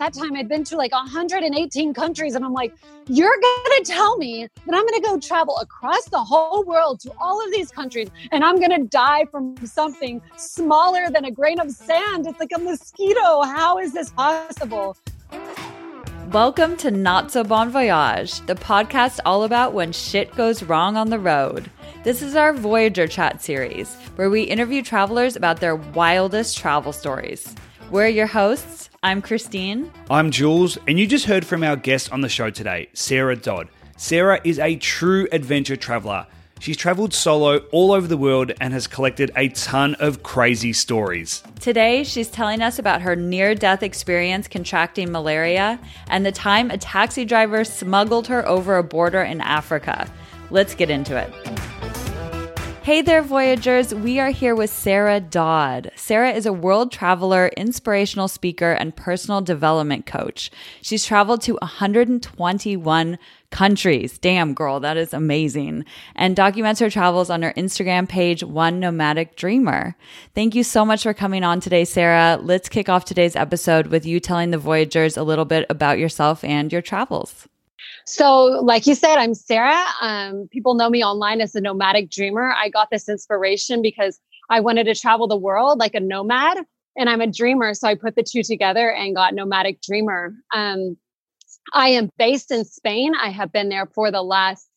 that time I'd been to like 118 countries. And I'm like, you're going to tell me that I'm going to go travel across the whole world to all of these countries and I'm going to die from something smaller than a grain of sand. It's like a mosquito. How is this possible? Welcome to Not So Bon Voyage, the podcast all about when shit goes wrong on the road. This is our Voyager Chat series, where we interview travelers about their wildest travel stories. We're your hosts. I'm Christine. I'm Jules, and you just heard from our guest on the show today, Sarah Dodd. Sarah is a true adventure traveler. She's traveled solo all over the world and has collected a ton of crazy stories. Today, she's telling us about her near death experience contracting malaria and the time a taxi driver smuggled her over a border in Africa. Let's get into it. Hey there, Voyagers. We are here with Sarah Dodd. Sarah is a world traveler, inspirational speaker, and personal development coach. She's traveled to 121 countries. Damn, girl, that is amazing. And documents her travels on her Instagram page, One Nomadic Dreamer. Thank you so much for coming on today, Sarah. Let's kick off today's episode with you telling the Voyagers a little bit about yourself and your travels. So, like you said, I'm Sarah. Um, people know me online as the nomadic dreamer. I got this inspiration because I wanted to travel the world like a nomad, and I'm a dreamer. So I put the two together and got nomadic dreamer. Um, I am based in Spain. I have been there for the last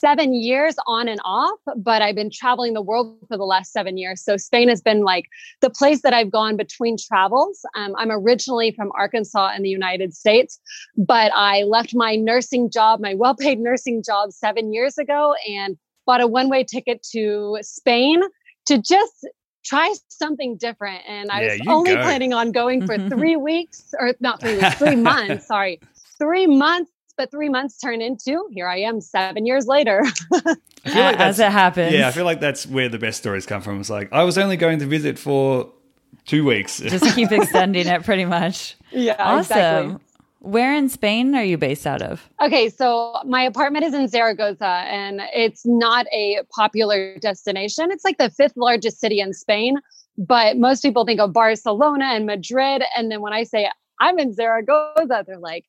seven years on and off, but I've been traveling the world for the last seven years. So Spain has been like the place that I've gone between travels. Um, I'm originally from Arkansas in the United States, but I left my nursing job, my well paid nursing job, seven years ago and bought a one way ticket to Spain to just try something different. And I yeah, was only go. planning on going for three weeks or not three weeks, three months, sorry. Three months but three months turn into here I am seven years later. like As it happens. Yeah, I feel like that's where the best stories come from. It's like I was only going to visit for two weeks. Just keep extending it pretty much. Yeah, awesome. Exactly. Where in Spain are you based out of? Okay, so my apartment is in Zaragoza and it's not a popular destination. It's like the fifth largest city in Spain, but most people think of Barcelona and Madrid. And then when I say I'm in Zaragoza, they're like,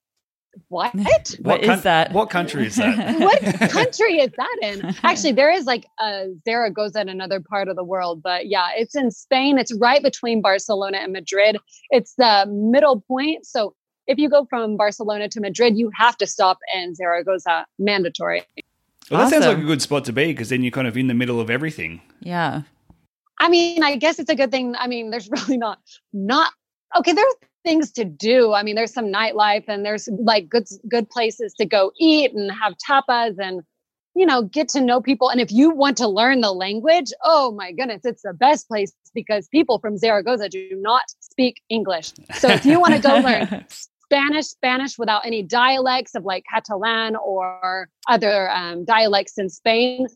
what? what, what is that? What country is that? what country is that in? Actually, there is like a Zaragoza in another part of the world, but yeah, it's in Spain. It's right between Barcelona and Madrid. It's the middle point. So if you go from Barcelona to Madrid, you have to stop in Zaragoza, mandatory. Well, that awesome. sounds like a good spot to be because then you're kind of in the middle of everything. Yeah. I mean, I guess it's a good thing. I mean, there's really not not okay. There's things to do. I mean, there's some nightlife and there's like good good places to go eat and have tapas and you know, get to know people. And if you want to learn the language, oh my goodness, it's the best place because people from Zaragoza do not speak English. So if you want to go learn Spanish, Spanish without any dialects of like Catalan or other um, dialects in Spain,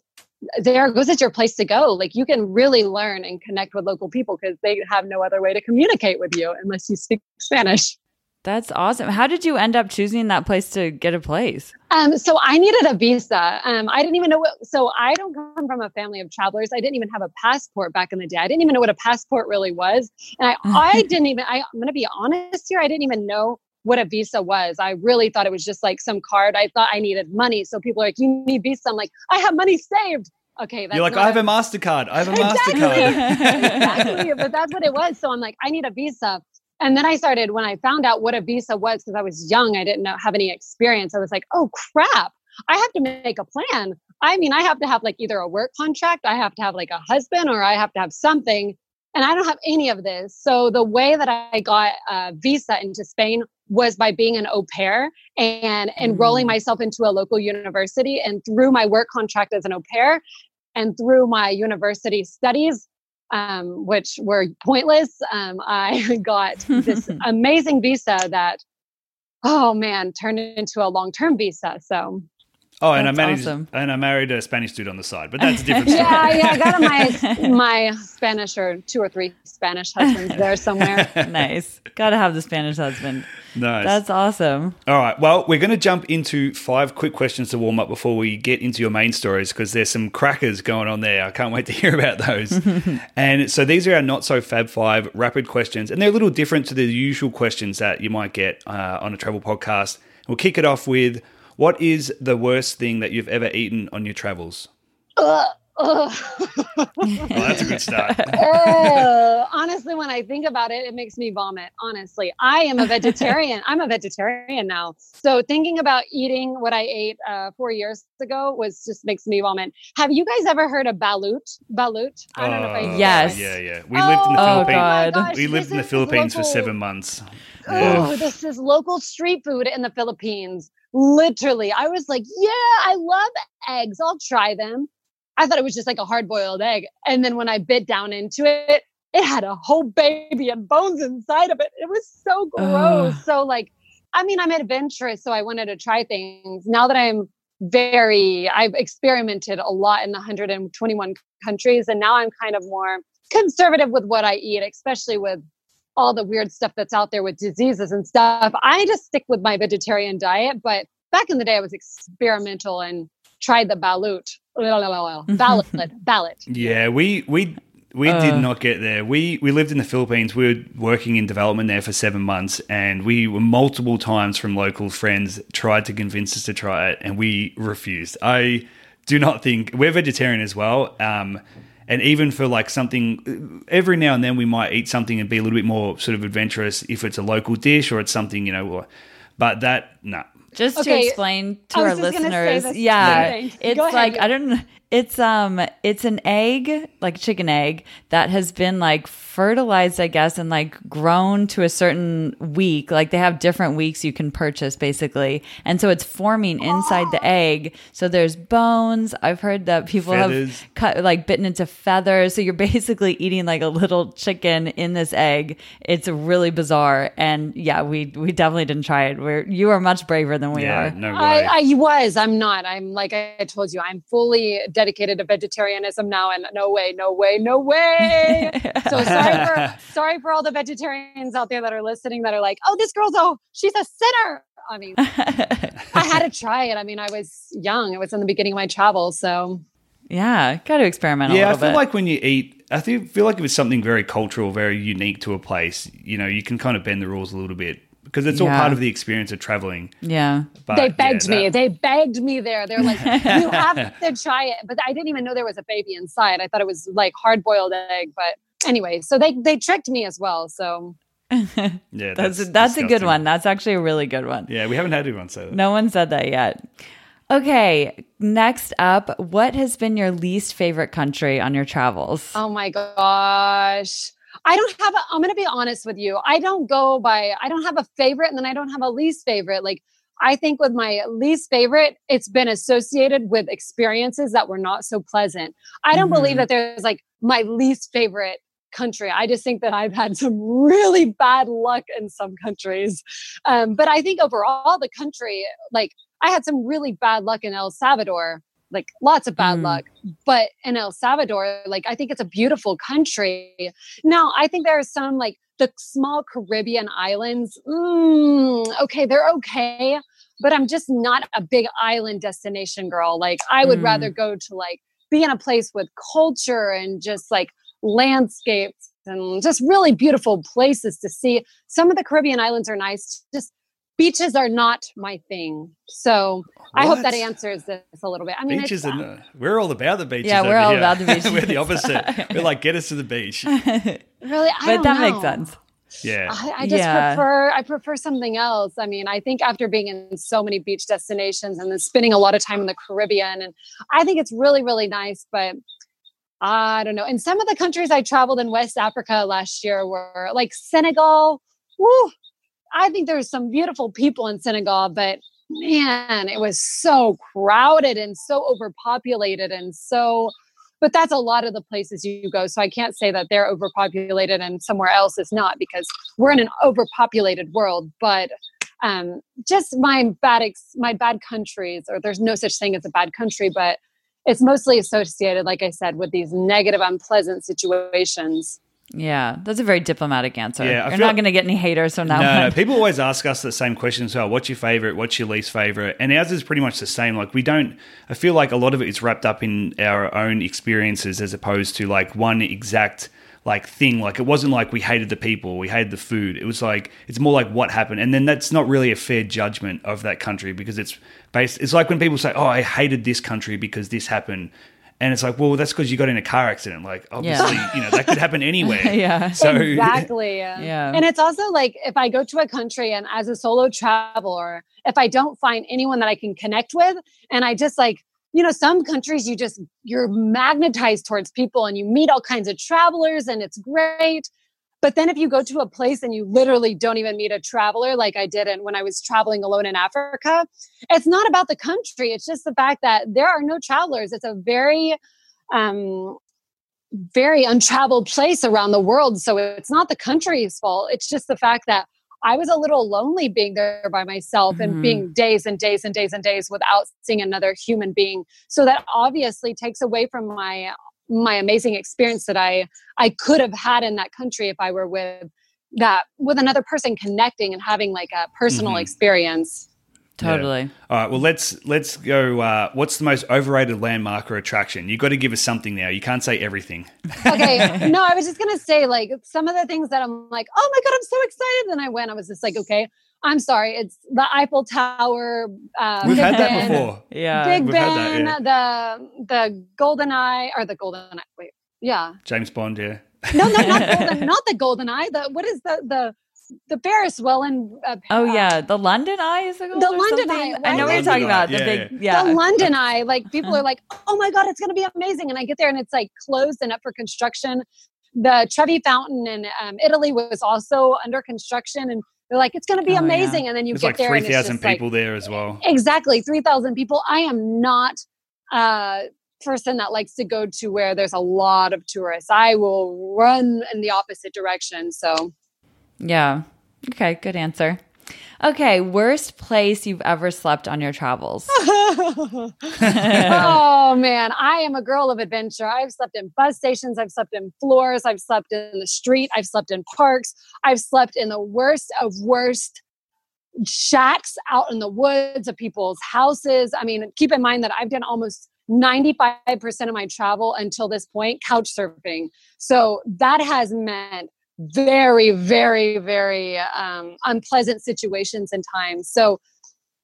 Zaragoza is your place to go. Like you can really learn and connect with local people because they have no other way to communicate with you unless you speak Spanish. That's awesome. How did you end up choosing that place to get a place? Um, so I needed a visa. Um, I didn't even know what, so I don't come from a family of travelers. I didn't even have a passport back in the day. I didn't even know what a passport really was. And I, I didn't even, I, I'm going to be honest here. I didn't even know what a visa was. I really thought it was just like some card. I thought I needed money. So people are like, you need visa. I'm like, I have money saved. Okay. You're like, I have a, a MasterCard. I have a exactly. MasterCard. exactly. But that's what it was. So I'm like, I need a visa. And then I started, when I found out what a visa was, because I was young, I didn't know, have any experience. I was like, oh crap, I have to make a plan. I mean, I have to have like either a work contract, I have to have like a husband, or I have to have something and I don't have any of this. So the way that I got a visa into Spain was by being an au pair and enrolling mm. myself into a local university. And through my work contract as an au pair and through my university studies, um, which were pointless, um, I got this amazing visa that, oh man, turned into a long term visa. So Oh, and I That's managed, awesome. and I married a Spanish dude on the side, but that's a different story. Yeah, yeah, I got my my Spanish or two or three Spanish husbands there somewhere. nice. Got to have the Spanish husband. Nice. That's awesome. All right. Well, we're going to jump into five quick questions to warm up before we get into your main stories because there's some crackers going on there. I can't wait to hear about those. and so these are our not so fab five rapid questions, and they're a little different to the usual questions that you might get uh, on a travel podcast. We'll kick it off with what is the worst thing that you've ever eaten on your travels? Ugh, ugh. Well, that's a good start. Ugh. honestly, when I think about it, it makes me vomit. Honestly, I am a vegetarian. I'm a vegetarian now. So thinking about eating what I ate uh, four years ago was just makes me vomit. Have you guys ever heard of balut? Balut? I don't know if I Oh, Yes. Yeah, yeah. We lived in the Oh, Philippines. God. gosh, We lived this in the is Philippines for seven months. Oh, Yeah. this is local street food in the Philippines. Literally, I was like, yeah, I love eggs. I'll try them. I thought it was just like a hard boiled egg. And then when I bit down into it, it had a whole baby and bones inside of it. It was so gross. So, like, I mean, I'm adventurous, so I wanted to try things. Now that I'm very, I've experimented a lot in the 121 countries, and now I'm kind of more conservative with what I eat, especially with all the weird stuff that's out there with diseases and stuff. I just stick with my vegetarian diet. But back in the day, I was experimental and tried the balut. Ballot, ballot. Yeah, we we we did Uh. not get there. We we lived in the Philippines. We were working in development there for seven months, and we were multiple times from local friends tried to convince us to try it, and we refused. I do not think we're vegetarian as well. Um, and even for like something, every now and then we might eat something and be a little bit more sort of adventurous if it's a local dish or it's something you know. But that no, Just to explain to I was our just gonna say listeners, yeah, thing. it's Go ahead, like you- I don't. It's um, it's an egg, like a chicken egg, that has been like fertilized, I guess, and like grown to a certain week. Like they have different weeks you can purchase, basically, and so it's forming inside the egg. So there's bones. I've heard that people Feathers. have cut like bitten into feathers. So you're basically eating like a little chicken in this egg. It's really bizarre, and yeah, we we definitely didn't try it. We're you are much braver than we yeah, are. no way. I, I was. I'm not. I'm like I told you. I'm fully dedicated to vegetarianism now, and no way, no way, no way. so sorry for sorry for all the vegetarians out there that are listening that are like, oh, this girl's oh, she's a sinner. I mean, I had to try it. I mean, I was young. It was in the beginning of my travel, so Yeah, got to experiment a yeah, I feel bit. like when you eat, I feel like if it's something very cultural, very unique to a place, you know, you can kind of bend the rules a little bit because it's all Yeah. part of the experience of traveling. yeah. But they yeah, begged me. They begged me there. They're like, you have to try it. But I didn't even know there was a baby inside. I thought it was like hard boiled egg. But anyway, so they they tricked me as well. So yeah, That's that's, a good one. That's actually a really good one. Yeah, we haven't had anyone say that. No one said that yet. Okay, next up, what has been your least favorite country on your travels? Oh my gosh. I don't have a, I'm going to be honest with you. I don't go by, I don't have a favorite and then I don't have a least favorite. Like, I think with my least favorite, it's been associated with experiences that were not so pleasant. I don't believe Mhm. that there's like my least favorite country. I just think that I've had some really bad luck in some countries. Um, but I think overall, the country, like, I had some really bad luck in El Salvador, like lots of bad Mm. luck but in El Salvador, like I think it's a beautiful country. Now, I think there are some like the small Caribbean islands. Mm, okay, they're okay, but I'm just not a big island destination girl. Like I would Mm. rather go to like be in a place with culture and just like landscapes and just really beautiful places to see. Some of the Caribbean islands are nice. Just beaches are not my thing. So I hope that answers this a little bit. I mean, Beaches it's, are no- we're all about the beaches. Yeah, we're all here. about the beaches. we're the opposite. we're like, get us to the beach. really, I but don't that makes sense. Yeah. I, I just Yeah. prefer I prefer something else. I mean, I think after being in so many beach destinations and then spending a lot of time in the Caribbean, and I think it's really really nice. But I don't know. And some of the countries I traveled in West Africa last year were like Senegal. Woo! I think there's some beautiful people in Senegal, but man, it was so crowded and so overpopulated and so. But that's a lot of the places you go. So I can't say that they're overpopulated and somewhere else is not because we're in an overpopulated world. But um, just my bad ex- my bad countries, or there's no such thing as a bad country, but it's mostly associated, like I said, with these negative, unpleasant situations. Yeah, that's a very diplomatic answer. Yeah, I You're not going to get any haters from that No, one. no, people always ask us the same question as well. What's your favorite? What's your least favorite? And ours is pretty much the same. Like we don't. I feel like a lot of it is wrapped up in our own experiences as opposed to like one exact like thing. Like it wasn't like we hated the people, we hated the food. It was like it's more like what happened, and then that's not really a fair judgment of that country because it's based. It's like when people say, "Oh, I hated this country because this happened." And it's like, well, that's because you got in a car accident. Like, obviously, you know, that could happen anywhere. yeah. So exactly. Yeah. And it's also like if I go to a country and as a solo traveler, if I don't find anyone that I can connect with, and I just like, you know, some countries you just you're magnetized towards people and you meet all kinds of travelers and it's great. But then if you go to a place and you literally don't even meet a traveler, like I didn't when I was traveling alone in Africa, it's not about the country. It's just the fact that there are no travelers. It's a very um very untraveled place around the world. So it's not the country's fault. It's just the fact that I was a little lonely being there by myself Mhm. and being days and days and days and days without seeing another human being. So that obviously takes away from my my amazing experience that I I could have had in that country if I were with that with another person connecting and having like a personal Mhm. experience. Totally. All right, well let's let's go. Uh, what's the most overrated landmark or attraction? You got to give us something now. You can't say everything. okay no i was just gonna say like some of the things that i'm like oh my god i'm so excited then i went i was just like okay i'm sorry it's the eiffel tower uh, We've Big had that before. Yeah. big We've had ben that, the the golden eye or the golden eye wait yeah James Bond, yeah. no no not golden not the golden eye the what is the the the ferris wheel and uh, Oh yeah, the London Eye is it The London something? Eye. I know what you're talking Eye, about. The yeah, big, yeah. the London Eye. Like people are like, oh my God, it's going to be amazing. And I get there and it's like closed and up for construction. The Trevi Fountain in um, Italy was also under construction. And they're like, it's going to be Oh, yeah. amazing. And then you There's get like there three and it's thousand just like, people there as well. exactly 3,000 people. I am not a person that likes to go to where there's a lot of tourists. I will run in the opposite direction. So Yeah. Okay, good answer. Okay, worst place you've ever slept on your travels. oh man, I am a girl of adventure. I've slept in bus stations, I've slept in floors, I've slept in the street, I've slept in parks, I've slept in the worst of worst shacks out in the woods of people's houses. I mean, keep in mind that I've done almost 95% of my travel until this point couch surfing. So that has meant very, very, very um, unpleasant situations and times. So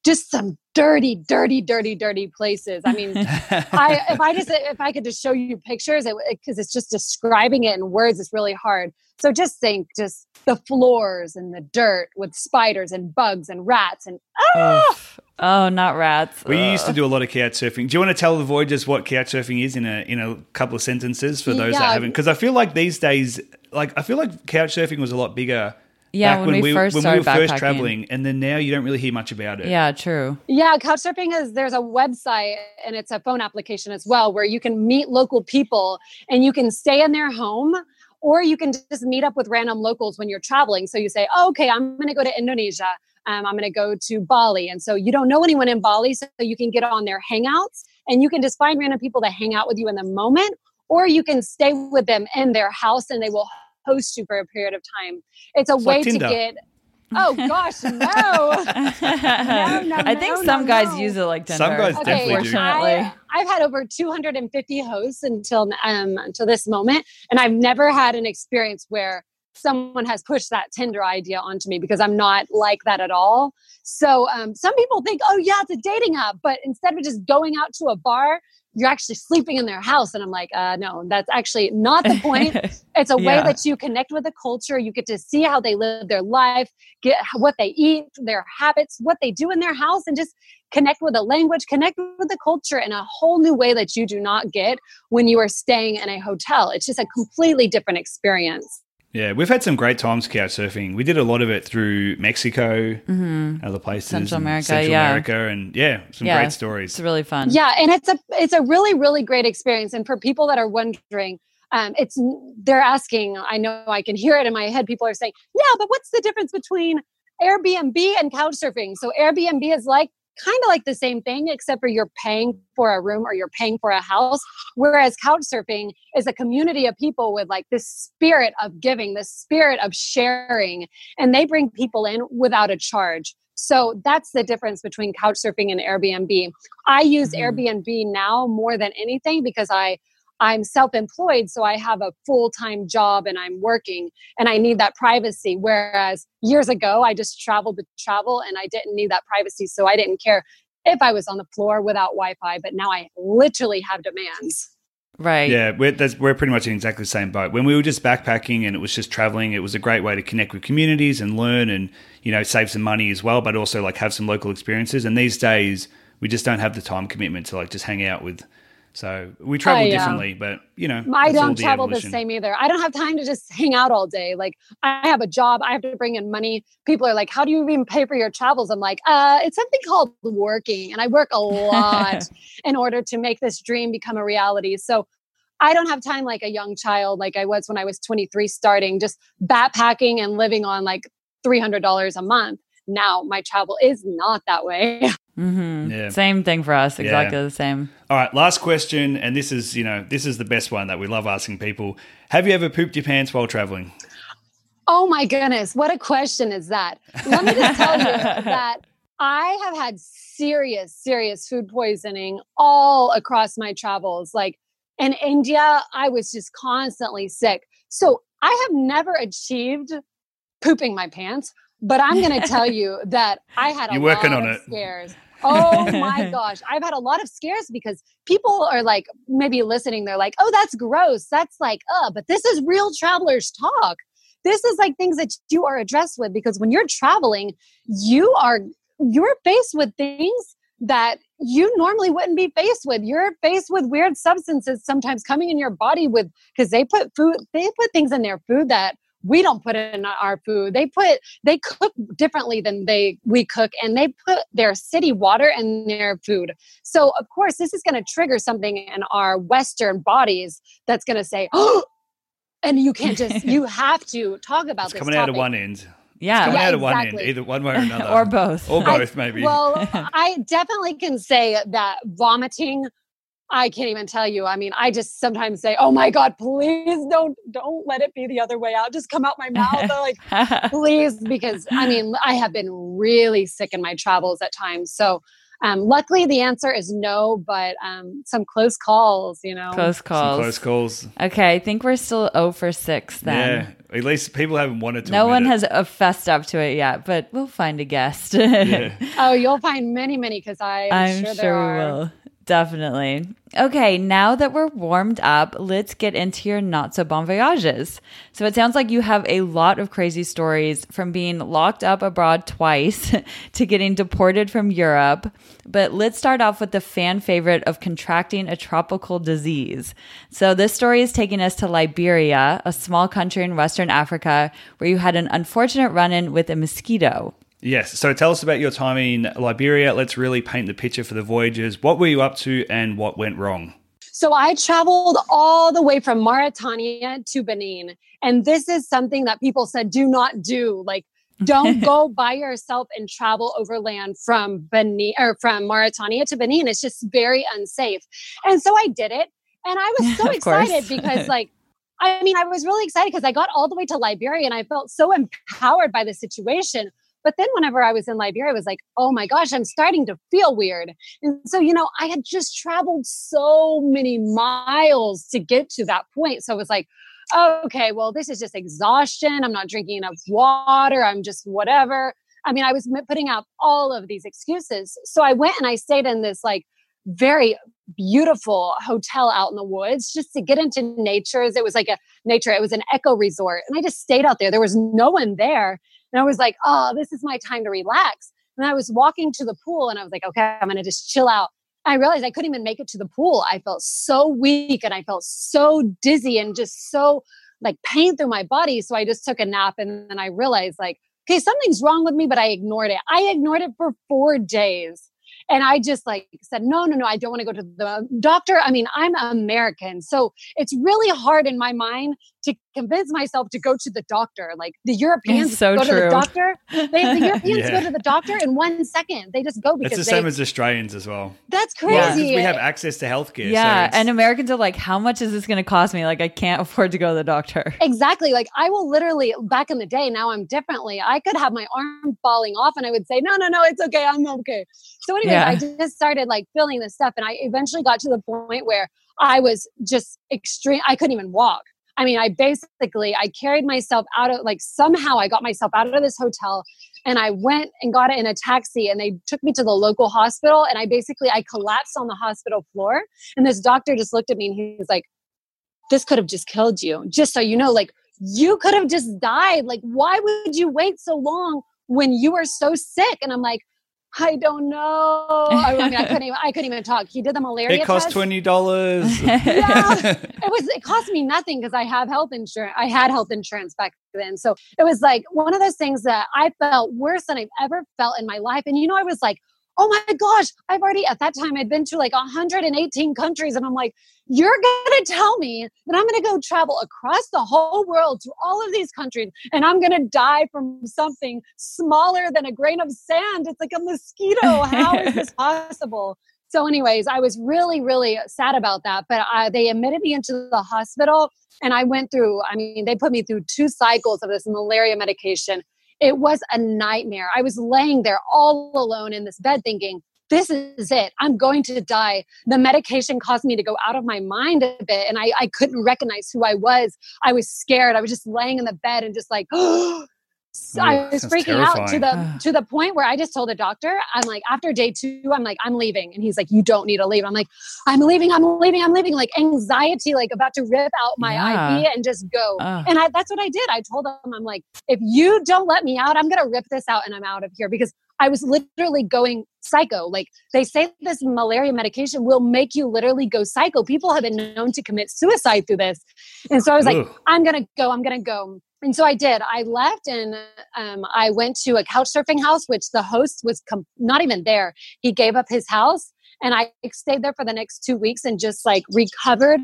just some dirty, dirty, dirty, dirty places. I mean, I if I just if I could just show you pictures, because it's just describing it in words is really hard. So just think, just the floors and the dirt with spiders and bugs and rats and ah! Oof. Oh, not rats. We used to do a lot of couch surfing. Do you want to tell the Voyagers what couch surfing is in a in a couple of sentences for those that haven't? Because I feel like these days, like I feel like couch surfing was a lot bigger. Yeah, back when we first when we started were first backpacking. traveling, and then now you don't really hear much about it. Yeah, true. Yeah, Couchsurfing is there's a website and it's a phone application as well where you can meet local people and you can stay in their home or you can just meet up with random locals when you're traveling. So you say, oh, okay, I'm going to go to Indonesia. Um, I'm going to go to Bali. And so you don't know anyone in Bali, so you can get on their hangouts and you can just find random people to hang out with you in the moment, or you can stay with them in their house and they will host you for a period of time. It's a It's way like to get. Oh gosh, no. no, I think no, some no, guys no. use it like Tinder. Some guys definitely do. Unfortunately. I, I've had over 250 hosts until um until this moment, and I've never had an experience where someone has pushed that Tinder idea onto me because I'm not like that at all. So um, some people think, oh yeah, it's a dating app, but instead of just going out to a bar, you're actually sleeping in their house, and I'm like, uh, no, that's actually not the point. It's a way that you connect with the culture. You get to see how they live their life, get what they eat, their habits, what they do in their house, and just connect with the language, connect with the culture in a whole new way that you do not get when you are staying in a hotel. It's just a completely different experience. Yeah, we've had some great times couch surfing. We did a lot of it through Mexico, Mhm. other places, Central America, Central yeah. America, and yeah, some Yeah. great stories. It's really fun. Yeah, and it's a it's a really really great experience. And for people that are wondering, um, it's they're asking. I know I can hear it in my head. People are saying, "Yeah, but what's the difference between Airbnb and couch surfing. So Airbnb is like kind of like the same thing, except for you're paying for a room or you're paying for a house. Whereas couch surfing is a community of people with like this spirit of giving, this spirit of sharing, and they bring people in without a charge. So that's the difference between couch surfing and Airbnb. I use mm-hmm. Airbnb now more than anything because I I'm self employed, so I have a full time job and I'm working and I need that privacy. Whereas years ago, I just traveled to travel and I didn't need that privacy. So I didn't care if I was on the floor without Wi Fi, but now I literally have demands. Right. Yeah, we're, we're pretty much in exactly the same boat. When we were just backpacking and it was just traveling, it was a great way to connect with communities and learn and, you know, save some money as well, but also like have some local experiences. And these days, we just don't have the time commitment to like just hang out with so we travel yeah. differently, but you know, I don't travel evolution. the same either. I don't have time to just hang out all day. Like I have a job, I have to bring in money. People are like, "How do you even pay for your travels?" I'm like, "Uh, it's something called working, and I work a lot in order to make this dream become a reality." So I don't have time like a young child, like I was when I was 23, starting just backpacking and living on like $300 a month. Now my travel is not that way. Mm-hmm. Yeah. Same thing for us. Exactly yeah. the same. All right. Last question, and this is you know this is the best one that we love asking people. Have you ever pooped your pants while traveling? Oh my goodness, what a question is that? Let me just tell you that I have had serious, serious food poisoning all across my travels. Like in India, I was just constantly sick. So I have never achieved pooping my pants, but I'm going to tell you that I had a You're working lot on of it. scares. Oh my gosh. I've had a lot of scares because people are like, maybe listening, they're like, oh, that's gross. That's like, uh, but this is real travelers talk. This is like things that you are addressed with because when you're traveling, you are you're faced with things that you normally wouldn't be faced with. You're faced with weird substances sometimes coming in your body with because they put food, they put things in their food that we don't put in our food they put they cook differently than they we cook and they put their city water in their food so of course this is going to trigger something in our western bodies that's going to say oh and you can't just you have to talk about it's this coming topic. out of one end yeah, coming yeah, out of exactly. one end, either one way or another, or both, or both, I, maybe. Well, I definitely can say that vomiting I can't even tell you. I mean, I just sometimes say, "Oh my God, please don't don't let it be the other way out. Just come out my mouth, like please." Because I mean, I have been really sick in my travels at times. So, um, luckily, the answer is no, but um, some close calls, you know, close calls, some close calls. Okay, I think we're still 0 for six. Then, yeah, at least people haven't wanted to. No one it. has uh, fessed up to it yet, but we'll find a guest. yeah. Oh, you'll find many, many because I'm, I'm sure, sure we will. Definitely. Okay, now that we're warmed up, let's get into your not so bon voyages. So it sounds like you have a lot of crazy stories from being locked up abroad twice to getting deported from Europe. But let's start off with the fan favorite of contracting a tropical disease. So this story is taking us to Liberia, a small country in Western Africa, where you had an unfortunate run in with a mosquito. Yes. So tell us about your time in Liberia. Let's really paint the picture for the voyagers. What were you up to and what went wrong? So I traveled all the way from Mauritania to Benin. And this is something that people said do not do. Like, don't go by yourself and travel overland from Benin or from Mauritania to Benin. It's just very unsafe. And so I did it. And I was so excited because like I mean, I was really excited because I got all the way to Liberia and I felt so empowered by the situation. But then whenever I was in Liberia, I was like, oh my gosh, I'm starting to feel weird. And so, you know, I had just traveled so many miles to get to that point. So it was like, okay, well, this is just exhaustion. I'm not drinking enough water. I'm just whatever. I mean, I was putting out all of these excuses. So I went and I stayed in this like very beautiful hotel out in the woods just to get into nature. It was like a nature, it was an eco resort. And I just stayed out there. There was no one there. And I was like, oh, this is my time to relax. And I was walking to the pool and I was like, okay, I'm going to just chill out. I realized I couldn't even make it to the pool. I felt so weak and I felt so dizzy and just so like pain through my body. So I just took a nap and then I realized like, okay, something's wrong with me, but I ignored it. I ignored it for four days. And I just like said, no, no, no, I don't want to go to the doctor. I mean, I'm American. So it's really hard in my mind to convince myself to go to the doctor. Like the Europeans so go true. to the doctor. They, the Europeans Yeah. go to the doctor in one second. They just go because It's the they, same as Australians as well. that's Yeah, crazy. 'cause we have access to healthcare. yeah, so and Americans are like, how much is this going to cost me? Like, I can't afford to go to the doctor. Exactly. Like I will literally back in the day, now I'm differently. I could have my arm falling off and I would say, No, no, no, it's okay. I'm okay. So anyways, Yeah. I just started like feeling this stuff and I eventually got to the point where I was just extreme I couldn't even walk. I mean, I basically I carried myself out of like somehow I got myself out of this hotel and I went and got it in a taxi and they took me to the local hospital and I basically I collapsed on the hospital floor and this doctor just looked at me and he was like this could have just killed you. Just so you know, like you could have just died. Like, why would you wait so long when you were so sick? And I'm like, I don't know. I mean, I couldn't even, I couldn't even talk. He did the malaria it cost test. twenty dollars. Yeah. It was it cost me nothing because I have health insurance. I had health insurance back then. So it was like one of those things that I felt worse than I've ever felt in my life. And you know, I was like, oh my gosh, I've already at that time I'd been to like 118 countries. And I'm like, you're gonna tell me that I'm gonna go travel across the whole world to all of these countries and I'm gonna die from something smaller than a grain of sand. It's like a mosquito. How is this possible? So, anyways, I was really, really sad about that. But I, they admitted me into the hospital, and I went through. I mean, they put me through two cycles of this malaria medication. It was a nightmare. I was laying there all alone in this bed, thinking, "This is it. I'm going to die." The medication caused me to go out of my mind a bit, and I, I couldn't recognize who I was. I was scared. I was just laying in the bed and just like. Oh, So I was freaking out to the to the point where I just told the doctor, I'm like, after day two, I'm like, I'm leaving. And he's like, You don't need to leave. I'm like, I'm leaving, I'm leaving, I'm leaving. Like anxiety, like about to rip out my Yeah. IV and just go. Ugh. And I that's what I did. I told him, I'm like, if you don't let me out, I'm gonna rip this out and I'm out of here because I was literally going psycho. Like they say this malaria medication will make you literally go psycho. People have been known to commit suicide through this. And so I was like, I'm gonna go, I'm gonna go. And so I did. I left and um, I went to a couch surfing house, which the host was com- not even there. He gave up his house, and I stayed there for the next two weeks and just like recovered.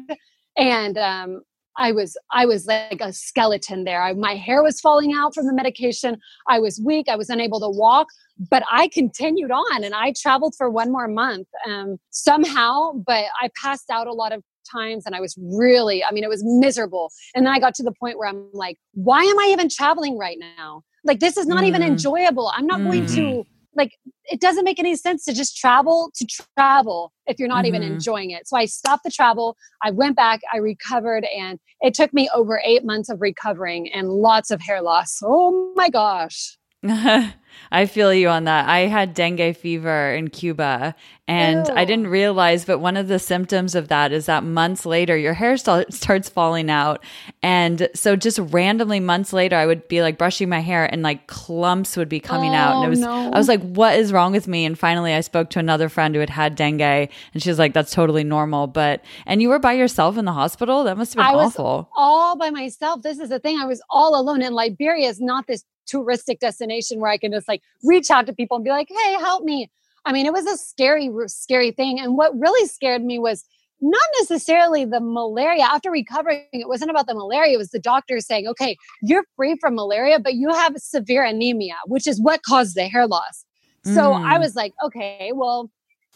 And um, I was I was like a skeleton there. I, my hair was falling out from the medication. I was weak. I was unable to walk, but I continued on and I traveled for one more month um, somehow. But I passed out a lot of times and I was really, I mean, it was miserable. And then I got to the point where I'm like, why am I even traveling right now? Like, this is not even Mm. enjoyable. I'm not going Mhm. to, like, it doesn't make any sense to just travel to travel if you're not even Mhm. enjoying it. So I stopped the travel. I went back, I recovered, and it took me over eight months of recovering and lots of hair loss. Oh my gosh. I feel you on that. I had dengue fever in Cuba and I didn't realize, but one of the symptoms of that is that months later, your hair start, starts falling out. And so just randomly months later, I would be like brushing my hair and like clumps would be coming out. And it Oh, was, no. I was like, what is wrong with me? And finally I spoke to another friend who had had dengue and she was like, that's totally normal. But, and you were by yourself in the hospital? That must have been I was awful. all by myself. This is the thing. I was all alone. And Liberia is not this touristic destination where I can just like reach out to people and be like, hey, help me. I mean, it was a scary, scary thing. And what really scared me was not necessarily the malaria. After recovering, it wasn't about the malaria. It was the doctor saying, okay, you're free from malaria, but you have severe anemia, which is what caused the hair loss. So I Mm. was like, okay, well,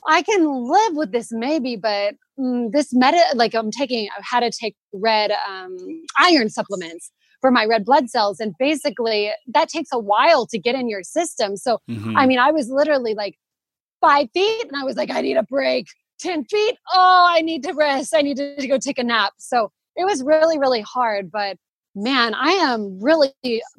I can live with this maybe, but mm, this meta, like I'm taking, I've had to take red um, iron supplements for my red blood cells. And basically, that takes a while to get in your system. So, Mhm. I mean, I was literally like five feet and I was like, I need a break. 10 feet. Oh, I need to rest. I need to, to go take a nap. So it was really, really hard. But man, I am really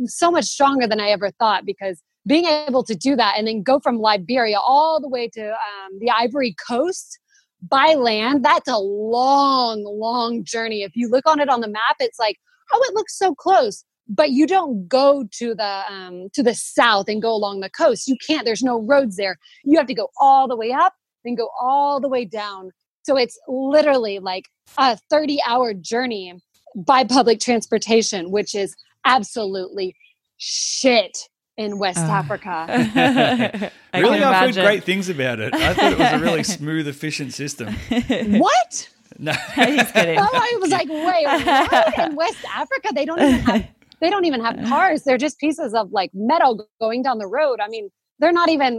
so much stronger than I ever thought because being able to do that and then go from Liberia all the way to um, the Ivory Coast by land, that's a long, long journey. If you look on it on the map, it's like, oh, it looks so close. But you don't go to the um, to the south and go along the coast. You can't. There's no roads there. You have to go all the way up, then go all the way down. So it's literally like a 30 hour journey by public transportation, which is absolutely shit in West Ugh. Africa. I really, I've heard great things about it. I thought it was a really smooth, efficient system. what? No. He's kidding. Oh, I was like, wait, what? In West Africa, they don't even have they don't even have cars. They're just pieces of like metal going down the road. I mean, they're not even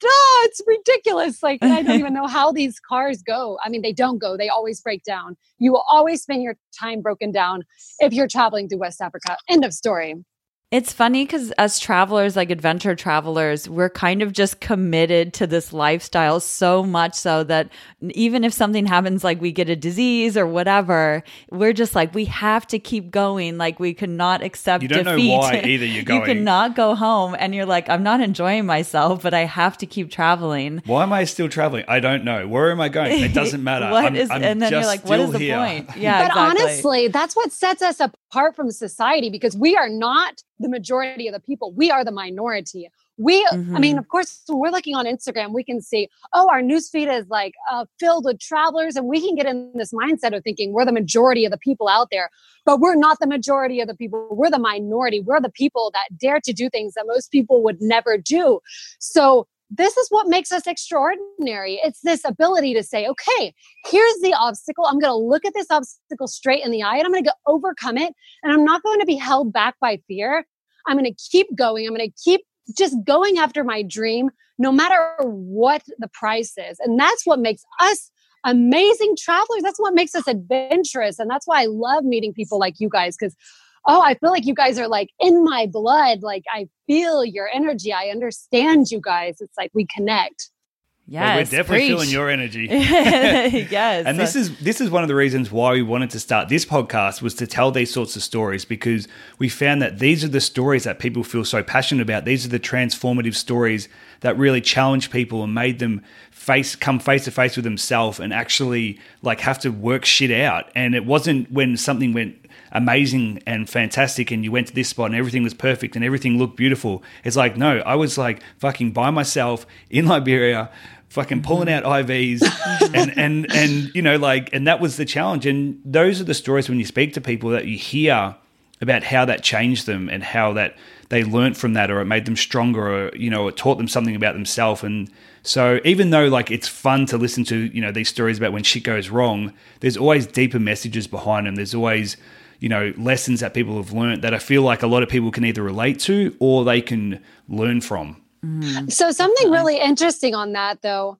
duh, it's ridiculous. Like I don't even know how these cars go. I mean, they don't go. They always break down. You will always spend your time broken down if you're traveling through West Africa. End of story. It's funny because as travelers, like adventure travelers, we're kind of just committed to this lifestyle so much so that even if something happens, like we get a disease or whatever, we're just like, we have to keep going. Like we cannot accept You don't defeat. know why either you're going. you cannot go home and you're like, I'm not enjoying myself, but I have to keep traveling. Why am I still traveling? I don't know. Where am I going? It doesn't matter. What I'm, is- I'm and then you're like, what is the here. point? Yeah, but exactly. honestly, that's what sets us apart from society because we are not the majority of the people. We are the minority. We, I mean, Mhm. of course, we're looking on Instagram, we can see, oh, our newsfeed is like uh, filled with travelers, and we can get in this mindset of thinking we're the majority of the people out there. But we're not the majority of the people. We're the minority. We're the people that dare to do things that most people would never do. So this is what makes us extraordinary. It's this ability to say, okay, here's the obstacle. I'm going to look at this obstacle straight in the eye and I'm going to overcome it. And I'm not going to be held back by fear. I'm going to keep going. I'm going to keep just going after my dream, no matter what the price is. And that's what makes us amazing travelers. That's what makes us adventurous. And that's why I love meeting people like you guys because oh, I feel like you guys are like in my blood. Like I feel your energy. I understand you guys. It's like we connect. Yes, Well, we're definitely preach. feeling your energy. yes. And this is this is one of the reasons why we wanted to start this podcast was to tell these sorts of stories because we found that these are the stories that people feel so passionate about. These are the transformative stories that really challenge people and made them face come face to face with themselves and actually like have to work shit out. And it wasn't when something went amazing and fantastic and you went to this spot and everything was perfect and everything looked beautiful. It's like no, I was like fucking by myself in Liberia fucking pulling out IVs and and and you know like and that was the challenge. And those are the stories when you speak to people that you hear about how that changed them and how that they learnt from that or it made them stronger or you know it taught them something about themselves. And so even though like it's fun to listen to you know these stories about when shit goes wrong there's always deeper messages behind them. There's always you know lessons that people have learned that I feel like a lot of people can either relate to or they can learn from So something really interesting on that though.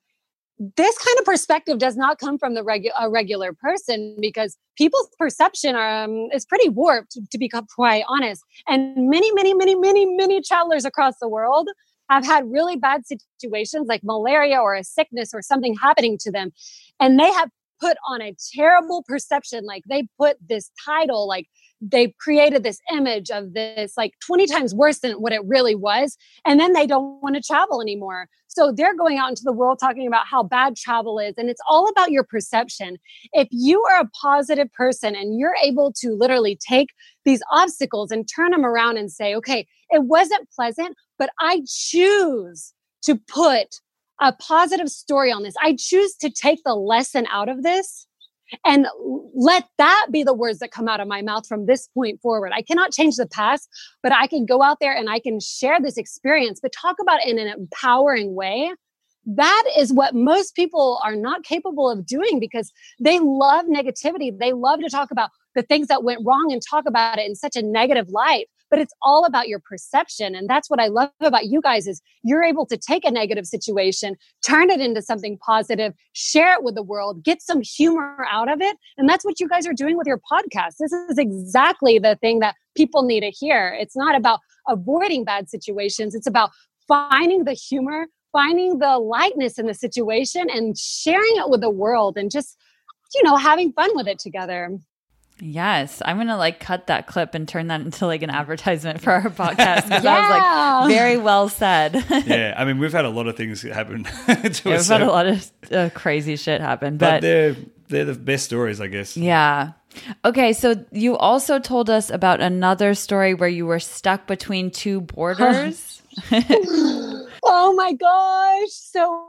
This kind of perspective does not come from the regu- a regular person because people's perception um, is pretty warped, to be quite honest. And many, many, many, many, many travelers across the world have had really bad situations like malaria or a sickness or something happening to them. And they have put on a terrible perception. Like they put this title, like they created this image of this like 20 times worse than what it really was and then they don't want to travel anymore so they're going out into the world talking about how bad travel is and it's all about your perception if you are a positive person and you're able to literally take these obstacles and turn them around and say okay it wasn't pleasant but i choose to put a positive story on this i choose to take the lesson out of this and let that be the words that come out of my mouth from this point forward. I cannot change the past, but I can go out there and I can share this experience, but talk about it in an empowering way. That is what most people are not capable of doing because they love negativity. They love to talk about the things that went wrong and talk about it in such a negative light but it's all about your perception and that's what i love about you guys is you're able to take a negative situation turn it into something positive share it with the world get some humor out of it and that's what you guys are doing with your podcast. This is exactly the thing that people need to hear. It's not about avoiding bad situations. It's about finding the humor finding the lightness in the situation and sharing it with the world and just you know having fun with it together Yes, I'm gonna like cut that clip and turn that into like an advertisement for our podcast Yeah. that was like very well said. yeah, I mean, we've had a lot of things happen to Yeah, us, We've so- had a lot of uh, crazy shit happen, but, but, they're they're the best stories, I guess. yeah. Okay, so you also told us about another story where you were stuck between two borders. oh my gosh. So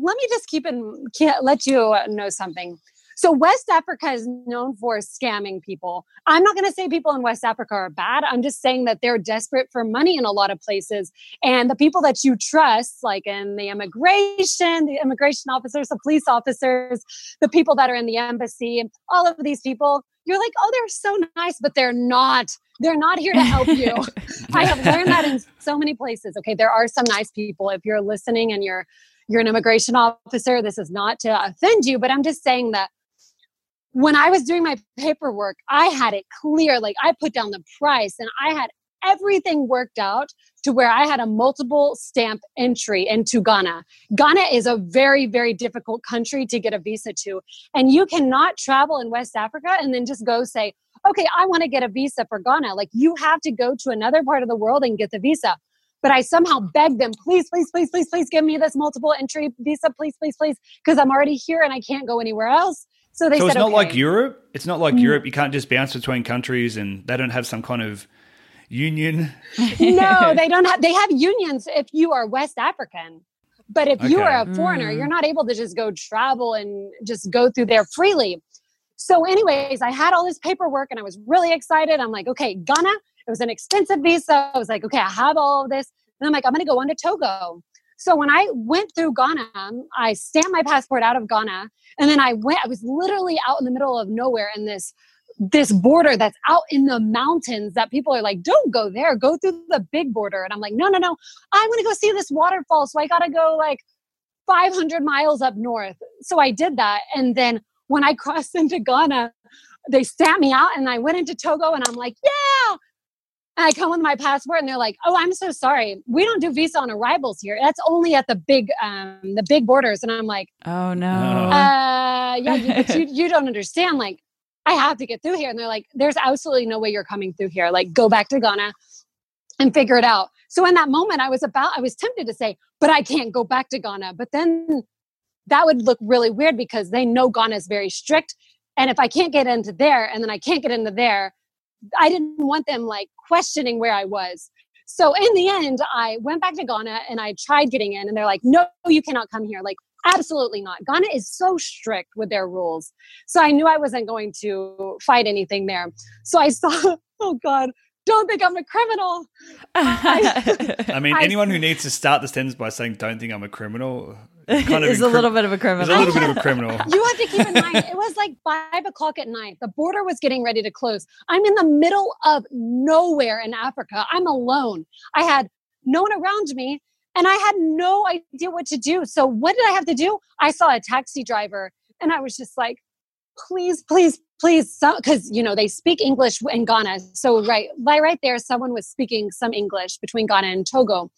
let me just keep in, can't let you know something. So West Africa is known for scamming people. I'm not going to say people in West Africa are bad. I'm just saying that they're desperate for money in a lot of places. And the people that you trust, like in the immigration, the immigration officers, the police officers, the people that are in the embassy, and all of these people, you're like, oh, they're so nice, but they're not. They're not here to help you. I have learned that in so many places. Okay, there are some nice people. If you're listening and you're you're an immigration officer, this is not to offend you, but I'm just saying that when I was doing my paperwork, I had it clear. Like I put down the price and I had everything worked out to where I had a multiple stamp entry into Ghana. Ghana is a very, very difficult country to get a visa to. And you cannot travel in West Africa and then just go say, okay, I want to get a visa for Ghana. Like you have to go to another part of the world and get the visa. But I somehow begged them, please, please, please, please, please give me this multiple entry visa, please, please, please, because I'm already here and I can't go anywhere else. So they so said, it's not okay. like Europe. It's not like Mm. Europe. You can't just bounce between countries, and they don't have some kind of union. no, they don't have. They have unions if you are West African, but if you are a foreigner, Mm. you're not able to just go travel and just go through there freely. So, anyways, I had all this paperwork and I was really excited. I'm like, okay, Ghana. It was an expensive visa. I was like, okay, I have all of this. And I'm like, I'm going to go on to Togo. So when I went through Ghana, um, I stamped my passport out of Ghana, and then I went. I was literally out in the middle of nowhere in this this border that's out in the mountains that people are like, don't go there, go through the big border. And I'm like, no, no, no, I want to go see this waterfall. So I got to go like 500 miles up north. So I did that. And then when I crossed into Ghana, they stamped me out and I went into Togo and I'm like, yeah. And I come with my passport and they're like, oh, I'm so sorry. We don't do visa on arrivals here. That's only at the big, um, the big borders. And I'm like, Oh no. uh, yeah, you, but you, you don't understand. Like, I have to get through here. And they're like, there's absolutely no way you're coming through here. Like, go back to Ghana and figure it out. So in that moment, I was about, I was tempted to say, but I can't go back to Ghana. But then that would look really weird because they know Ghana is very strict. And if I can't get into there and then I can't get into there, I didn't want them like questioning where I was. So in the end, I went back to Ghana and I tried getting in, and they're like, no, you cannot come here. Like, absolutely not. Ghana is so strict with their rules. So I knew I wasn't going to fight anything there. So I saw, oh God, don't think I'm a criminal. I mean, I- anyone who needs to start the sentence by saying "Don't think I'm a criminal" kind of is a little bit of a is criminal. a little bit of a criminal. You have to keep in mind, it was like five o'clock at night. The border was getting ready to close. I'm in the middle of nowhere in Africa. I'm alone. I had no one around me and I had no idea what to do. So, what did I have to do? I saw a taxi driver and I was just like, please, please, please. Because, you know, they speak English in Ghana. So, right, right, right there, someone was speaking some English between Ghana and Togo.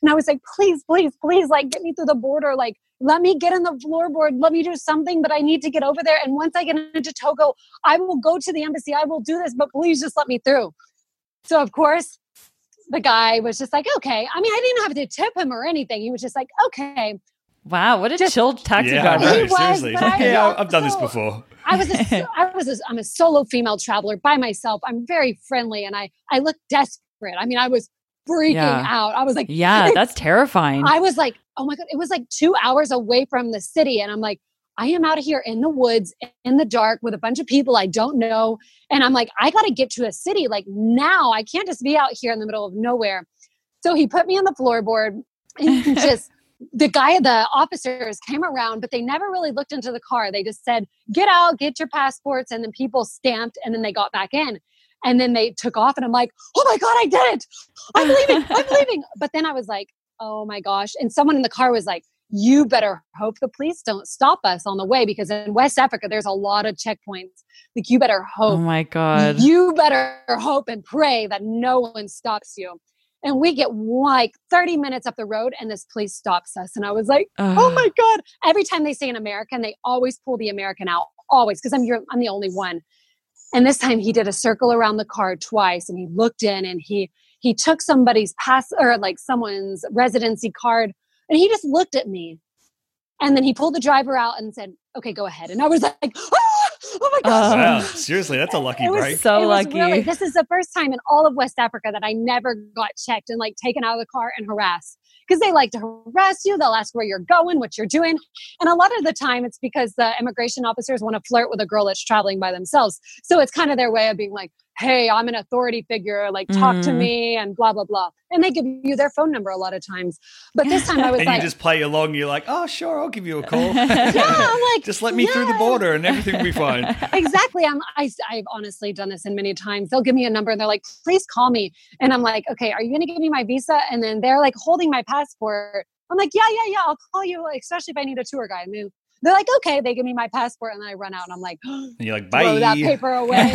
And I was like, please, please, please, like, get me through the border. Like, let me get in the floorboard. Let me do something, but I need to get over there. And once I get into Togo, I will go to the embassy. I will do this, but please just let me through. So, of course, the guy was just like, okay. I mean, I didn't have to tip him or anything. He was just like, okay. Wow, what a Just- chill taxi yeah, driver. know, He was, seriously. but I- yeah, I've done this before. I was a, I was a, I'm a solo female traveler by myself. I'm very friendly and I I look desperate. I mean, I was freaking Yeah. out. I was like, Yeah, that's terrifying. I was like, oh my God, it was like two hours away from the city. And I'm like, I am out here in the woods in the dark with a bunch of people I don't know. And I'm like, I got to get to a city like now. I can't just be out here in the middle of nowhere. So he put me on the floorboard and just the guy, the officers came around, but they never really looked into the car. They just said, get out, get your passports. And then people stamped and then they got back in. And then they took off. And I'm like, oh my God, I did it. I'm leaving. I'm leaving. But then I was like, oh my gosh. And someone in the car was like, you better hope the police don't stop us on the way because in West Africa, there's a lot of checkpoints. Like, you better hope. oh hope. my god. You better hope and pray that no one stops you. And we get like 30 minutes up the road and this police stops us. And I was like, oh my God. Every time they say an American, they always pull the American out, always, because I'm, your- I'm the only one. And this time he did a circle around the car twice and he looked in and he he took somebody's pass or like someone's residency card and he just looked at me. And then he pulled the driver out and said, Okay, go ahead. And I was like, "Ah! Oh my gosh. Uh, Wow, seriously, that's a lucky It was break. So it was lucky. really- this is the first time in all of West Africa that I never got checked and like taken out of the car and harassed. Because they like to harass you. They'll ask where you're going, what you're doing. And a lot of the time it's because the immigration officers want to flirt with a girl that's traveling by themselves. So it's kind of their way of being like, hey, I'm an authority figure, like talk Mm. to me and blah, blah, blah. And they give you their phone number a lot of times. But this time I was like. and like, you just play along. You're like, oh, sure, I'll give you a call. yeah, I'm like, just let me through the border and everything will be fine. exactly. I'm, I, I've honestly done this in many times. They'll give me a number and they're like, please call me. And I'm like, okay, are you going to give me my visa? And then they're like holding my passport. I'm like, yeah, yeah, yeah, I'll call you, especially if I need a tour guide. And then they're like, okay, they give me my passport. And then I run out and I'm like, And you're like, bye. throw that paper away.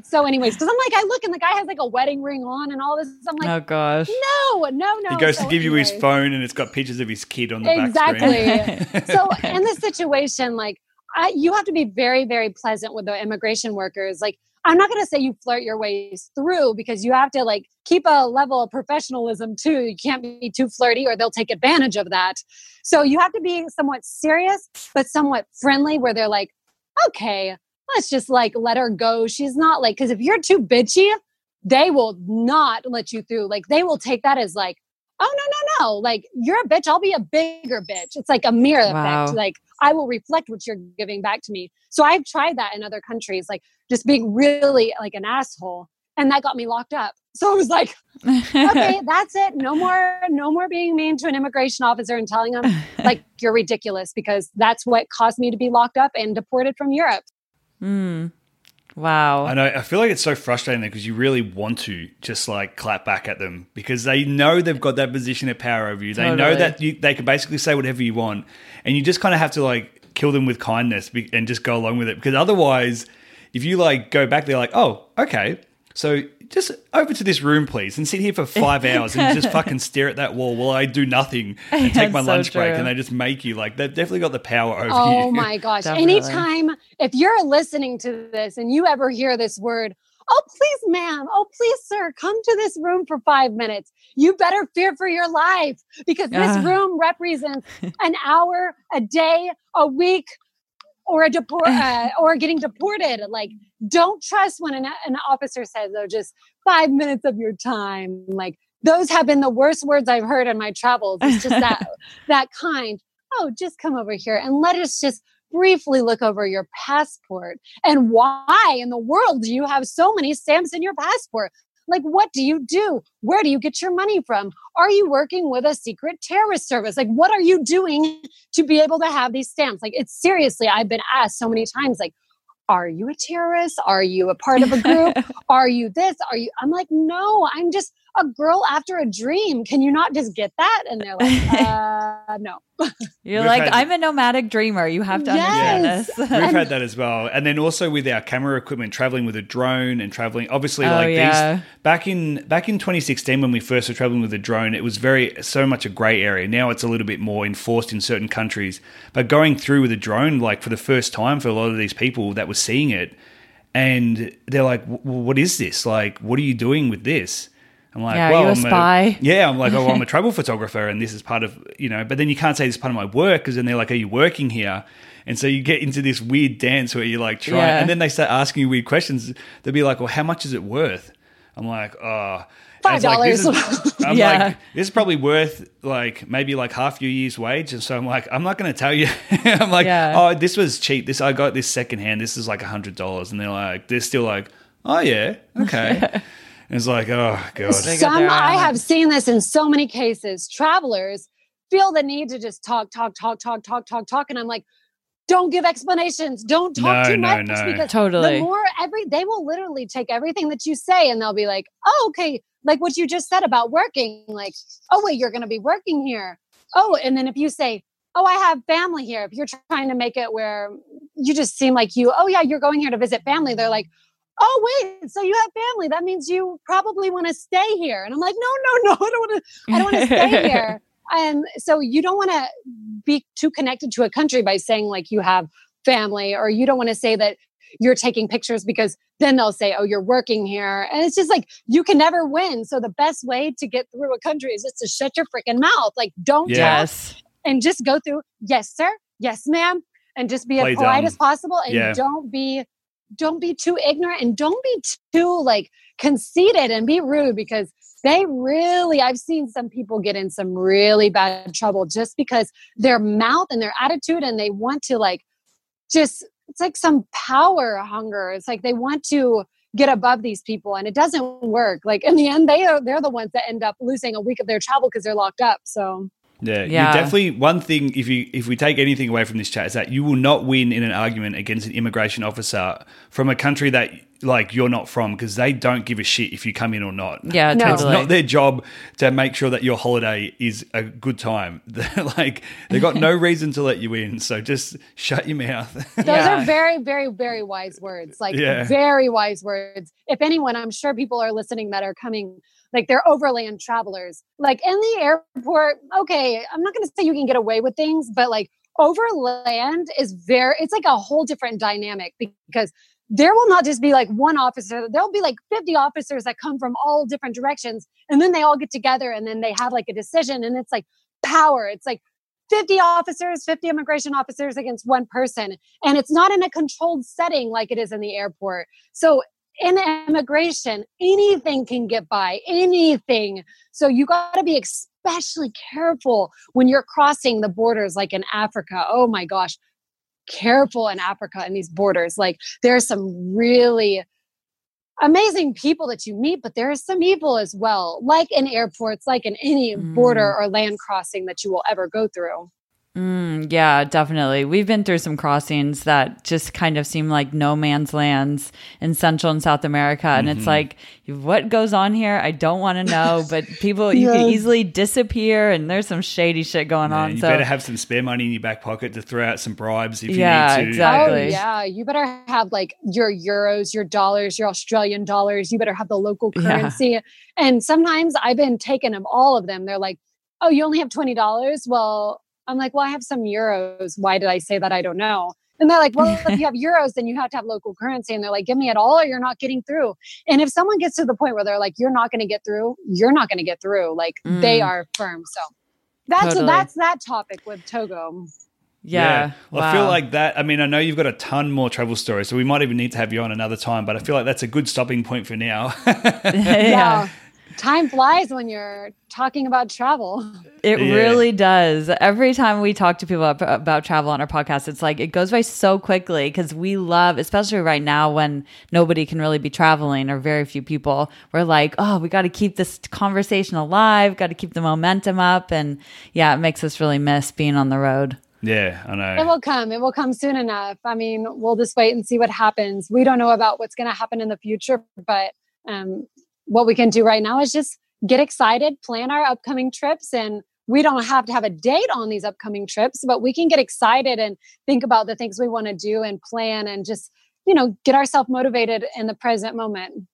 so, anyways, because I'm like, I look and the guy has like a wedding ring on and all this. I'm like, oh gosh. no, no, no. He goes So to give you his phone and it's got pictures of his kid on the back Exactly. screen. so in this situation like I, you have to be very very pleasant with the immigration workers like i'm not going to say you flirt your ways through because you have to like keep a level of professionalism too. You can't be too flirty or they'll take advantage of that. So you have to be somewhat serious but somewhat friendly where they're like okay let's just like let her go. She's not like because if you're too bitchy they will not let you through. Like they will take that as like oh no no no. Like you're a bitch. I'll be a bigger bitch. It's like a mirror Wow. effect like i will reflect what you're giving back to me. So i've tried that in other countries. Like just being really like an asshole and that got me locked up so i was like okay that's it no more no more being mean to an immigration officer and telling them like you're ridiculous because that's what caused me to be locked up and deported from europe Mm. Wow. I know. I feel like it's so frustrating because you really want to just like clap back at them because they know they've got that position of power over you. They know that you, they can basically say whatever you want, and you just kind of have to like kill them with kindness and just go along with it because otherwise, if you like go back, they're like, oh, okay, so just over to this room, please, and sit here for five hours and just fucking stare at that wall while I do nothing and take That's my so lunch break, and they just make you like they've definitely got the power over you. Oh my gosh. Definitely. Anytime, if you're listening to this and you ever hear this word, oh, please, ma'am, oh, please, sir, come to this room for five minutes. You better fear for your life because this Ah. room represents an hour, a day, a week. Or a deport, uh, or getting deported. Like, don't trust when an, an officer says, "Oh, just five minutes of your time." Like, those have been the worst words I've heard in my travels. It's just that that kind. Oh, just come over here and let us just briefly look over your passport. And why in the world do you have so many stamps in your passport? Like, what do you do? Where do you get your money from? Are you working with a secret terrorist service? Like, what are you doing to be able to have these stamps? Like, it's seriously, I've been asked so many times, like, are you a terrorist? Are you a part of a group? are you this? Are you? I'm like, no, I'm just a girl after a dream. Can you not just get that? And they're like, uh, no. You're We've like, had- I'm a nomadic dreamer. You have to understand this. We've had that as well, and then also with our camera equipment, traveling with a drone and traveling. Obviously, Oh, like yeah. these back in back in 2016 when we first were traveling with a drone, it was very so much a grey area. Now it's a little bit more enforced in certain countries. But going through with a drone, like for the first time for a lot of these people that were seeing it, and they're like, "What is this? Like, what are you doing with this?" I'm like, Yeah, well, you a I'm spy?" yeah, I'm like, oh, I'm a travel photographer, and this is part of you know. But then you can't say this is part of my work because then they're like, are you working here? And so you get into this weird dance where you're like trying, Yeah. and then they start asking you weird questions. They'll be like, well, how much is it worth? I'm like, oh. Five like, dollars. is- I'm Yeah. like, this is probably worth like maybe like half your year's wage. And so I'm like, I'm not going to tell you. I'm like, Yeah. oh, this was cheap. This I got this secondhand. This is like a hundred dollars. And they're like, they're still like, oh yeah, okay. And it's like, oh god. Some I have seen this in so many cases. Travelers feel the need to just talk, talk, talk, talk, talk, talk, talk, and I'm like, don't give explanations. Don't talk No, too no, much no. because Totally. the more every they will literally take everything that you say and they'll be like, oh, okay, like what you just said about working. Like, oh wait, you're going to be working here. Oh, and then if you say, oh, I have family here. If you're trying to make it where you just seem like you, oh yeah, you're going here to visit family. They're like, oh wait, so you have family. That means you probably want to stay here. And I'm like, no, no, no, I don't want to. I don't want to stay here. And um, so you don't want to be too connected to a country by saying like you have family, or you don't want to say that you're taking pictures because then they'll say, oh, you're working here. And it's just like you can never win. So the best way to get through a country is just to shut your freaking mouth. Like don't talk Yes. and just go through yes sir yes ma'am and just be Play as polite dumb. as possible and Yeah. don't be don't be too ignorant and don't be too like conceited and be rude because they really i've seen some people get in some really bad trouble just because their mouth and their attitude and they want to like just it's like some power hunger. It's like they want to get above these people and it doesn't work. Like in the end they are they're the ones that end up losing a week of their travel because they're locked up so yeah, Yeah. you definitely one thing if you if we take anything away from this chat is that you will not win in an argument against an immigration officer from a country that like you're not from because they don't give a shit if you come in or not. Yeah, No. It's not their job to make sure that your holiday is a good time. They're like they've got no reason to let you in, so just shut your mouth. those Yeah. are very very very wise words like Yeah. very wise words if anyone i'm sure people are listening that are coming like they're overland travelers. Like in the airport okay i'm not going to say you can get away with things but like overland is very it's like a whole different dynamic because there will not just be like one officer there'll be like 50 officers that come from all different directions and then they all get together and then they have like a decision and it's like power. It's like 50 officers 50 immigration officers against one person and it's not in a controlled setting like it is in the airport. So in immigration anything can get by anything. So you got to be especially careful when you're crossing the borders like in africa. Oh my gosh careful in africa and these borders. Like there are some really amazing people that you meet but there is some evil as well like in airports like in any border mm. or land crossing that you will ever go through Mm, yeah, definitely. We've been through some crossings that just kind of seem like no man's lands in Central and South America. And Mm-hmm. it's like, what goes on here? I don't want to know, but people, you can easily disappear and there's some shady shit going Yeah, on. you so, better have some spare money in your back pocket to throw out some bribes if you Yeah, need to. exactly. Oh yeah, you better have like your euros, your dollars, your Australian dollars. You better have the local Yeah. currency. And sometimes I've been taking them all of them. They're like, "Oh, you only have twenty dollars." Well, I'm like, "Well, I have some euros. Why did I say that? I don't know." And they're like, "Well, if you have euros, then you have to have local currency." And they're like, "Give me it all, or you're not getting through." And if someone gets to the point where they're like, "You're not going to get through," you're not going to get through. Like they Mm. are firm. So that's Totally. that's that topic with Togo. yeah. Well, I feel like that. I mean, I know you've got a ton more travel stories, so we might even need to have you on another time. But I feel like that's a good stopping point for now. yeah. Time flies when you're talking about travel. It Yeah. really does. Every time we talk to people ab- about travel on our podcast, it's like it goes by so quickly because we love, especially right now when nobody can really be traveling or very few people. We're like, oh, we got to keep this conversation alive, got to keep the momentum up. And yeah, it makes us really miss being on the road. yeah, I know. It will come. It will come soon enough. I mean, we'll just wait and see what happens. We don't know about what's going to happen in the future, but um, what we can do right now is just get excited, plan our upcoming trips, and we don't have to have a date on these upcoming trips, but we can get excited and think about the things we want to do and plan and just, you know, get ourselves motivated in the present moment.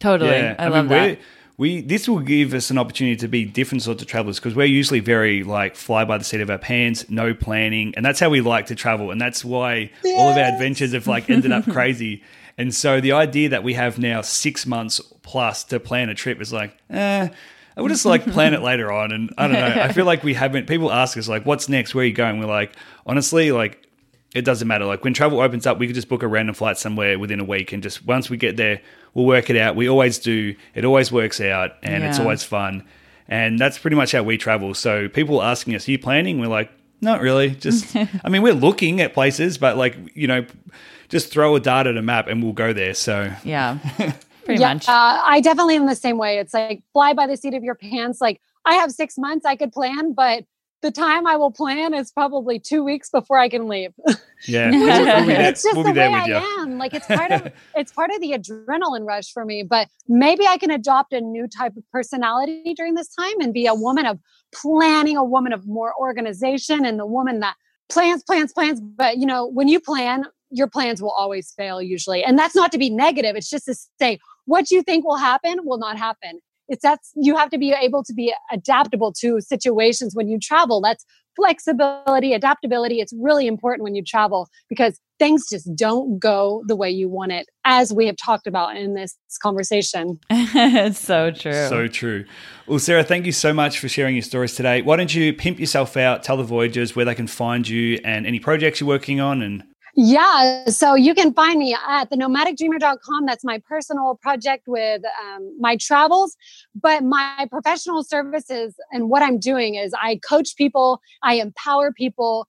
Totally. Yeah, I, love mean, that. we're- We this will give us an opportunity to be different sorts of travelers because we're usually very like fly by the seat of our pants, no planning, and that's how we like to travel, and that's why all of our adventures have like ended up crazy. And so the idea that we have now six months plus to plan a trip is like, eh. I would just like plan it later on, and I don't know. I feel like we haven't. People ask us like, "What's next? Where are you going?" We're like, honestly, like it doesn't matter. Like when travel opens up, we could just book a random flight somewhere within a week, and just once we get there, we'll work it out. We always do. It always works out, and it's always fun. And that's pretty much how we travel. So people asking us, "Are you planning?" We're like, "Not really. Just, I mean, we're looking at places, but like you know, just throw a dart at a map and we'll go there." So Yeah. Pretty yeah, much. Uh, I definitely am the same way. It's like fly by the seat of your pants. Like I have six months I could plan, but the time I will plan is probably two weeks before I can leave. yeah, Which is- we'll be there, it's just we'll the way with you. I am. Like it's part of it's part of the adrenaline rush for me. But maybe I can adopt a new type of personality during this time and be a woman of planning, a woman of more organization, and the woman that plans, plans, plans. But you know, when you plan, your plans will always fail usually. And that's not to be negative. It's just to say what you think will happen will not happen. It's that's you have to be able to be adaptable to situations when you travel. That's flexibility, adaptability. It's really important when you travel because things just don't go the way you want it, as we have talked about in this conversation. it's so true. So true. Well, Sarah, thank you so much for sharing your stories today. Why don't you pimp yourself out, tell the Voyagers where they can find you and any projects you're working on and Yeah, so you can find me at the nomadicdreamer.com. That's my personal project with um, my travels. But my professional services and what I'm doing is I coach people, I empower people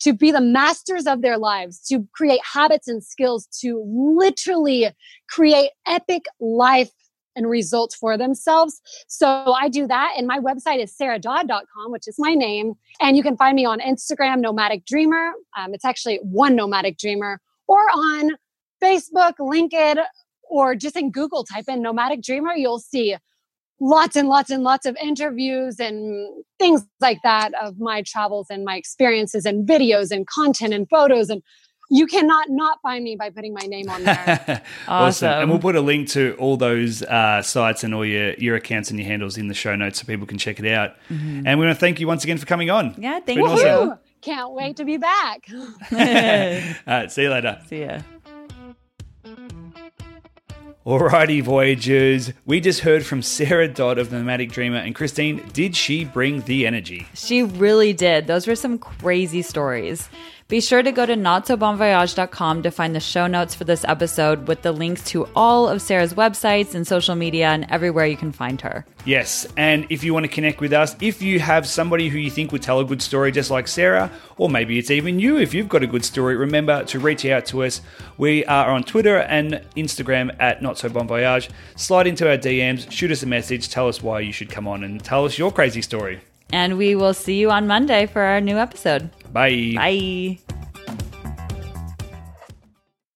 to be the masters of their lives, to create habits and skills, to literally create epic life and results for themselves. So I do that. And my website is sarahdodd.com, which is my name. And you can find me on Instagram, Nomadic Dreamer. Um, it's actually one Nomadic Dreamer, or on Facebook, LinkedIn, or just in Google, type in Nomadic Dreamer. You'll see lots and lots and lots of interviews and things like that of my travels and my experiences and videos and content and photos and you cannot not find me by putting my name on there. awesome. awesome. And we'll put a link to all those uh, sites and all your, your accounts and your handles in the show notes so people can check it out. Mm-hmm. And we want to thank you once again for coming on. Yeah, thank you. Awesome. Can't wait to be back. all right, see you later. See ya. Alrighty, Voyagers. We just heard from Sarah Dodd of the Nomadic Dreamer. And Christine, did she bring the energy? She really did. Those were some crazy stories. Be sure to go to notsobonvoyage.com to find the show notes for this episode with the links to all of Sarah's websites and social media and everywhere you can find her. Yes, and if you want to connect with us, if you have somebody who you think would tell a good story just like Sarah, or maybe it's even you if you've got a good story, remember to reach out to us. We are on Twitter and Instagram at Not So Bon Slide into our DMs, shoot us a message, tell us why you should come on and tell us your crazy story. And we will see you on Monday for our new episode. Bye. Bye.